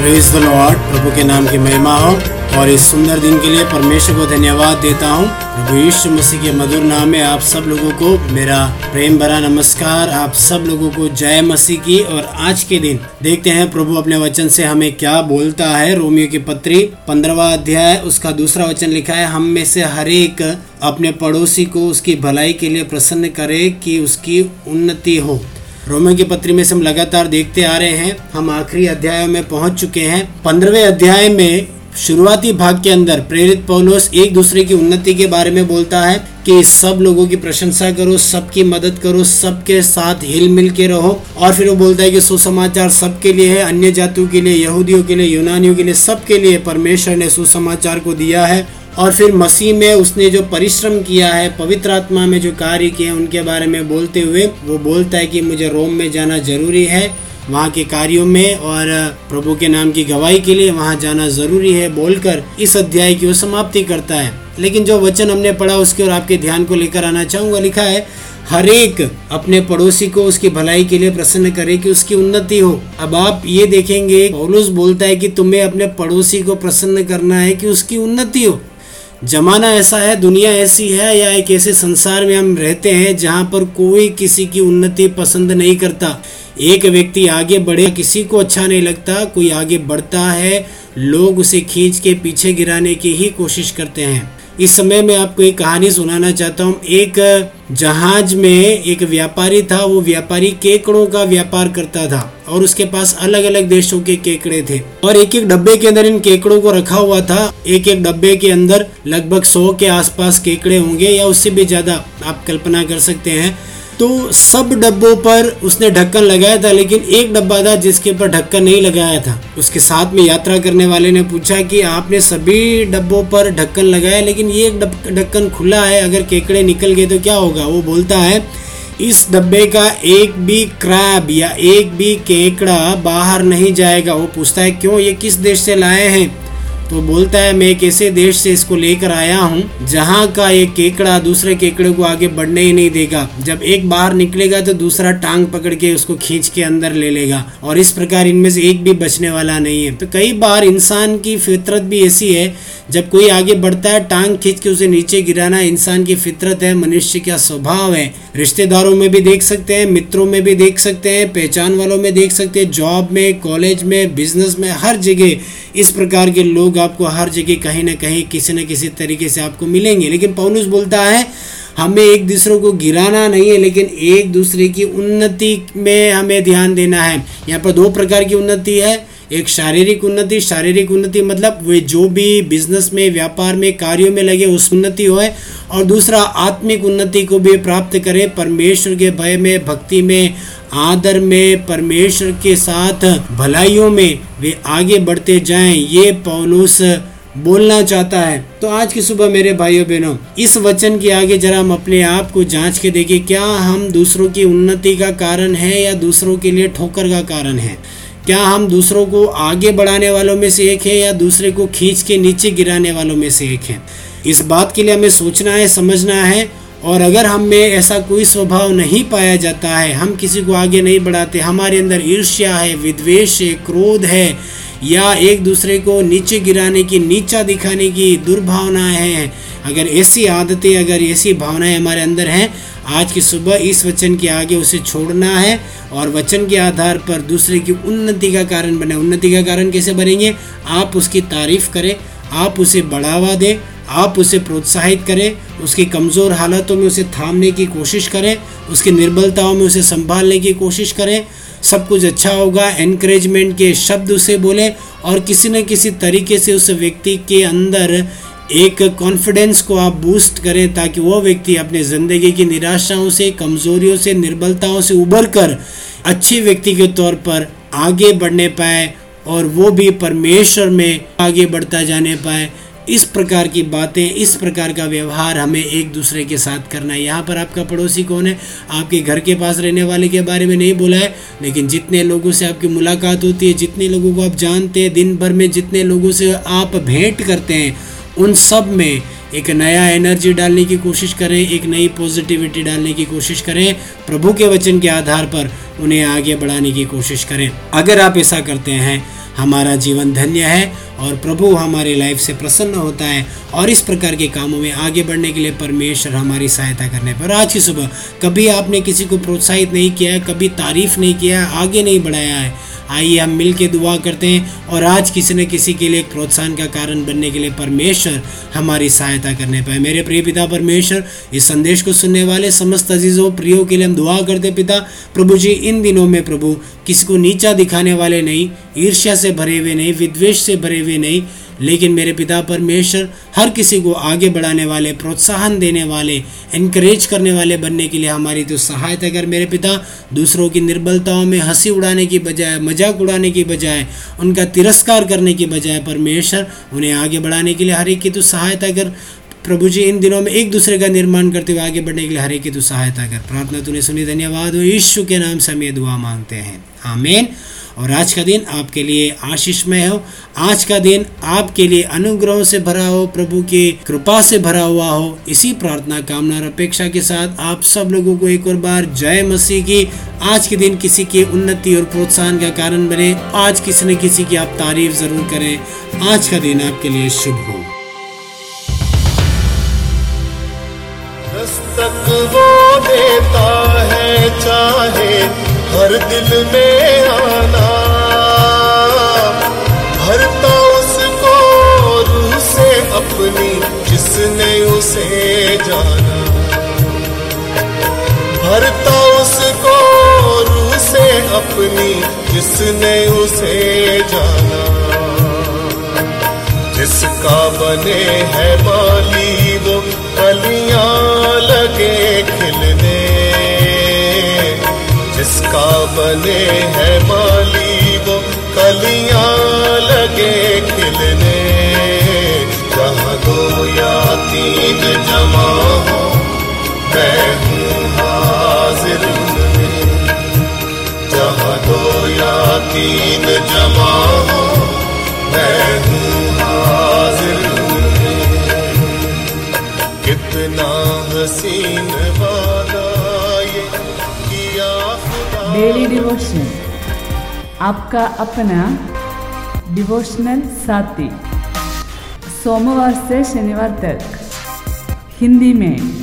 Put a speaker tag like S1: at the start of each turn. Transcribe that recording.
S1: Praise the Lord प्रभु के नाम की महिमा हो। और इस सुंदर दिन के लिए परमेश्वर को धन्यवाद देता हूँ। प्रभु यीशु मसीह के मधुर नाम में आप सब लोगों को मेरा प्रेम भरा नमस्कार। आप सब लोगों को जय मसीह की। और आज के दिन देखते हैं प्रभु अपने वचन से हमें क्या बोलता है। रोमियो की पत्री, पंद्रवा अध्याय, उसका दूसरा वचन लिखा है, हम में से हर एक अपने पड़ोसी को उसकी भलाई के लिए प्रसन्न करे कि उसकी उन्नति हो। रोमियो की पत्री में से हम लगातार देखते आ रहे हैं। हम आखिरी अध्याय में पहुँच चुके हैं। पंद्रहवें अध्याय में शुरुआती भाग के अंदर प्रेरित पौलोस एक दूसरे की उन्नति के बारे में बोलता है कि सब लोगों की प्रशंसा करो, सबकी मदद करो, सबके साथ हिल मिल के रहो। और फिर वो बोलता है कि सुसमाचार सबके लिए है, अन्य जातियों के लिए, यहूदियों के लिए, यूनानियों के लिए, सबके लिए परमेश्वर ने सुसमाचार को दिया है। और फिर मसीह में उसने जो परिश्रम किया है, पवित्र आत्मा में जो कार्य किए हैं, उनके बारे में बोलते हुए, वो बोलता है कि मुझे रोम में जाना ज़रूरी है, वहाँ के कार्यों में और प्रभु के नाम की गवाही के लिए वहाँ जाना ज़रूरी है बोलकर इस अध्याय की वो समाप्ति करता है। लेकिन जो वचन हमने पढ़ा, उसके और आपके ध्यान को लेकर आना चाहूँगा, लिखा है, हर एक अपने पड़ोसी को उसकी भलाई के लिए प्रसन्न करे कि उसकी उन्नति हो। अब आप ये देखेंगे, पौलुस बोलता है कि तुम्हें अपने पड़ोसी को प्रसन्न करना है कि उसकी उन्नति हो। जमाना ऐसा है, दुनिया ऐसी है या एक ऐसे संसार में हम रहते हैं जहाँ पर कोई किसी की उन्नति पसंद नहीं करता। एक व्यक्ति आगे बढ़े, किसी को अच्छा नहीं लगता, कोई आगे बढ़ता है, लोग उसे खींच के पीछे गिराने की ही कोशिश करते हैं। इस समय मैं आपको एक कहानी सुनाना चाहता हूँ। एक जहाज़ में एक व्यापारी था, वो व्यापारी केकड़ों का व्यापार करता था और उसके पास अलग अलग देशों के केकड़े थे और एक एक डब्बे के अंदर इन केकड़ों को रखा हुआ था। एक एक डब्बे के अंदर लगभग सौ के आसपास केकड़े होंगे या उससे भी ज़्यादा आप कल्पना कर सकते हैं। तो सब डब्बों पर उसने ढक्कन लगाया था, लेकिन एक डब्बा था जिसके ऊपर ढक्कन नहीं लगाया था। उसके साथ में यात्रा करने वाले ने पूछा कि आपने सभी डब्बों पर ढक्कन लगाया, लेकिन ये एक ढक्कन खुला है, अगर केकड़े निकल गए तो क्या होगा? वो बोलता है, इस डब्बे का एक भी क्रैब या एक भी केकड़ा बाहर नहीं जाएगा। वो पूछता है, क्यों? ये किस देश से लाए हैं? तो बोलता है, मैं एक ऐसे देश से इसको लेकर आया हूँ, जहाँ का एक केकड़ा दूसरे केकड़े को आगे बढ़ने ही नहीं देगा। जब एक बाहर निकलेगा तो दूसरा टांग पकड़ के उसको खींच के अंदर ले लेगा। और इस प्रकार इनमें से एक भी बचने वाला नहीं है। तो कई बार इंसान की फितरत भी ऐसी है जब कोई आगे बढ़ता है, टांग खींच के उसे नीचे गिराना इंसान की फितरत है, मनुष्य का स्वभाव है? रिश्तेदारों में भी देख सकते हैं, मित्रों में भी देख सकते हैं, पहचान वालों में देख सकते हैं, जॉब में, कॉलेज में, बिज़नेस में, हर जगह। इस प्रकार के लोग आपको हर जगह कहीं ना कहीं किसी न किसी तरीके से आपको मिलेंगे। लेकिन पौलुस बोलता है, हमें एक दूसरे को गिराना नहीं है, लेकिन एक दूसरे की उन्नति में हमें ध्यान देना है। यहाँ पर दो प्रकार की उन्नति है। एक शारीरिक उन्नति शारीरिक उन्नति मतलब वे जो भी बिज़नेस में, व्यापार में, कार्यों में लगे, उस उन्नति हो और दूसरा, आत्मिक उन्नति को भी प्राप्त करे। परमेश्वर के भय में, भक्ति में, आदर में, परमेश्वर के साथ भलाइयों में वे आगे बढ़ते जाएँ, ये पौलुस बोलना चाहता है। तो आज की सुबह मेरे भाइयों बहनों, इस वचन के आगे जरा हम अपने आप को जाँच के देखें क्या हम दूसरों की उन्नति का कारण है या दूसरों के लिए ठोकर का कारण है? क्या हम दूसरों को आगे बढ़ाने वालों में से एक है या दूसरे को खींच के नीचे गिराने वालों में से एक है? इस बात के लिए हमें सोचना है, समझना है और अगर हम में ऐसा कोई स्वभाव नहीं पाया जाता है, हम किसी को आगे नहीं बढ़ाते। हमारे अंदर ईर्ष्या है विद्वेश है, क्रोध है या एक दूसरे को नीचे गिराने की, नीचा दिखाने की दुर्भावनाएँ हैं। अगर ऐसी आदतें, अगर ऐसी भावनाएँ हमारे अंदर हैं आज की सुबह इस वचन के आगे उसे छोड़ना है और वचन के आधार पर दूसरे की उन्नति का कारण बने। उन्नति का कारण कैसे बनेंगे? आप उसकी तारीफ़ करें, आप उसे बढ़ावा दें, आप उसे प्रोत्साहित करें, उसकी कमज़ोर हालातों में उसे थामने की कोशिश करें, उसकी निर्बलताओं में उसे संभालने की कोशिश करें। सब कुछ अच्छा होगा एनकरेजमेंट के शब्द उसे बोले और किसी न किसी तरीके से उस व्यक्ति के अंदर एक कॉन्फिडेंस को आप बूस्ट करें ताकि वो व्यक्ति अपने ज़िंदगी की निराशाओं से, कमज़ोरियों से, निर्बलताओं से उभर कर अच्छे व्यक्ति के तौर पर आगे बढ़ने पाए और वो भी परमेश्वर में आगे बढ़ता जाने पाए। इस प्रकार की बातें, इस प्रकार का व्यवहार हमें एक दूसरे के साथ करना है। यहाँ पर आपका पड़ोसी कौन है? आपके घर के पास रहने वाले के बारे में नहीं बोला है, लेकिन जितने लोगों से आपकी मुलाकात होती है, जितने लोगों को आप जानते हैं, दिन भर में जितने लोगों से आप भेंट करते हैं उन सब में एक नया एनर्जी डालने की कोशिश करें, एक नई पॉजिटिविटी डालने की कोशिश करें, प्रभु के वचन के आधार पर उन्हें आगे बढ़ाने की कोशिश करें। अगर आप ऐसा करते हैं, हमारा जीवन धन्य है और प्रभु हमारी लाइफ से प्रसन्न होता है और इस प्रकार के कामों में आगे बढ़ने के लिए परमेश्वर हमारी सहायता करने पर। आज की सुबह कभी आपने किसी को प्रोत्साहित नहीं किया है, कभी तारीफ़ नहीं किया है, आगे नहीं बढ़ाया है आइए हम मिल के दुआ करते हैं और आज किसी न किसी के लिए प्रोत्साहन का कारण बनने के लिए परमेश्वर हमारी सहायता करने पाए मेरे प्रिय पिता परमेश्वर, इस संदेश को सुनने वाले समस्त अजीज़ों, प्रियो के लिए हम दुआ करते पिता, प्रभु जी, इन दिनों में प्रभु, किसी को नीचा दिखाने वाले नहीं, ईर्ष्या से भरे हुए नहीं विद्वेश से भरे हुए नहीं लेकिन मेरे पिता परमेश्वर हर किसी को आगे बढ़ाने वाले, प्रोत्साहन देने वाले इनक्रेज करने वाले बनने के लिए हमारी तो सहायता कर। मेरे पिता दूसरों की निर्बलताओं में हँसी उड़ाने की बजाय, मज़ाक उड़ाने की बजाय, उनका तिरस्कार करने की बजाय परमेश्वर उन्हें आगे बढ़ाने के लिए हर एक की तो सहायता कर। प्रभु जी, इन दिनों में एक दूसरे का निर्माण करते हुए आगे बढ़ने के लिए हर एक की तो सहायता कर। प्रार्थना तूने सुनी, धन्यवाद। हो यीशु के नाम से हम दुआ मांगते हैं। आमीन। और आज का दिन आपके लिए आशीषमय हो। आज का दिन आपके लिए अनुग्रहों से भरा हो, प्रभु की कृपा से भरा हुआ हो। इसी प्रार्थना, कामना और अपेक्षा के साथ आप सब लोगों को एक और बार जय मसीह की। आज के दिन किसी की उन्नति और प्रोत्साहन का कारण बने। आज किसी न किसी की आप तारीफ़ ज़रूर करें। आज का दिन आपके लिए शुभ हो।
S2: देता है चाहे हर दिल में आना। भरता उसको रूह से अपनी, जिसने उसे जाना। भरता उसको रूह से अपनी, जिसने उसे जाना। जिसका बने है माली वो कलियाँ लगे खिलने जिसका बने है माली वो, कलियाँ लगे खिलने। जहाँ दो या तीन जमा हो, मैं हूँ हाजिर। जहाँ दो या तीन जमा हो, मैं हूँ
S3: डेली डिवोशन आपका अपना डिवोशनल साथी। सोमवार से शनिवार तक। हिंदी में।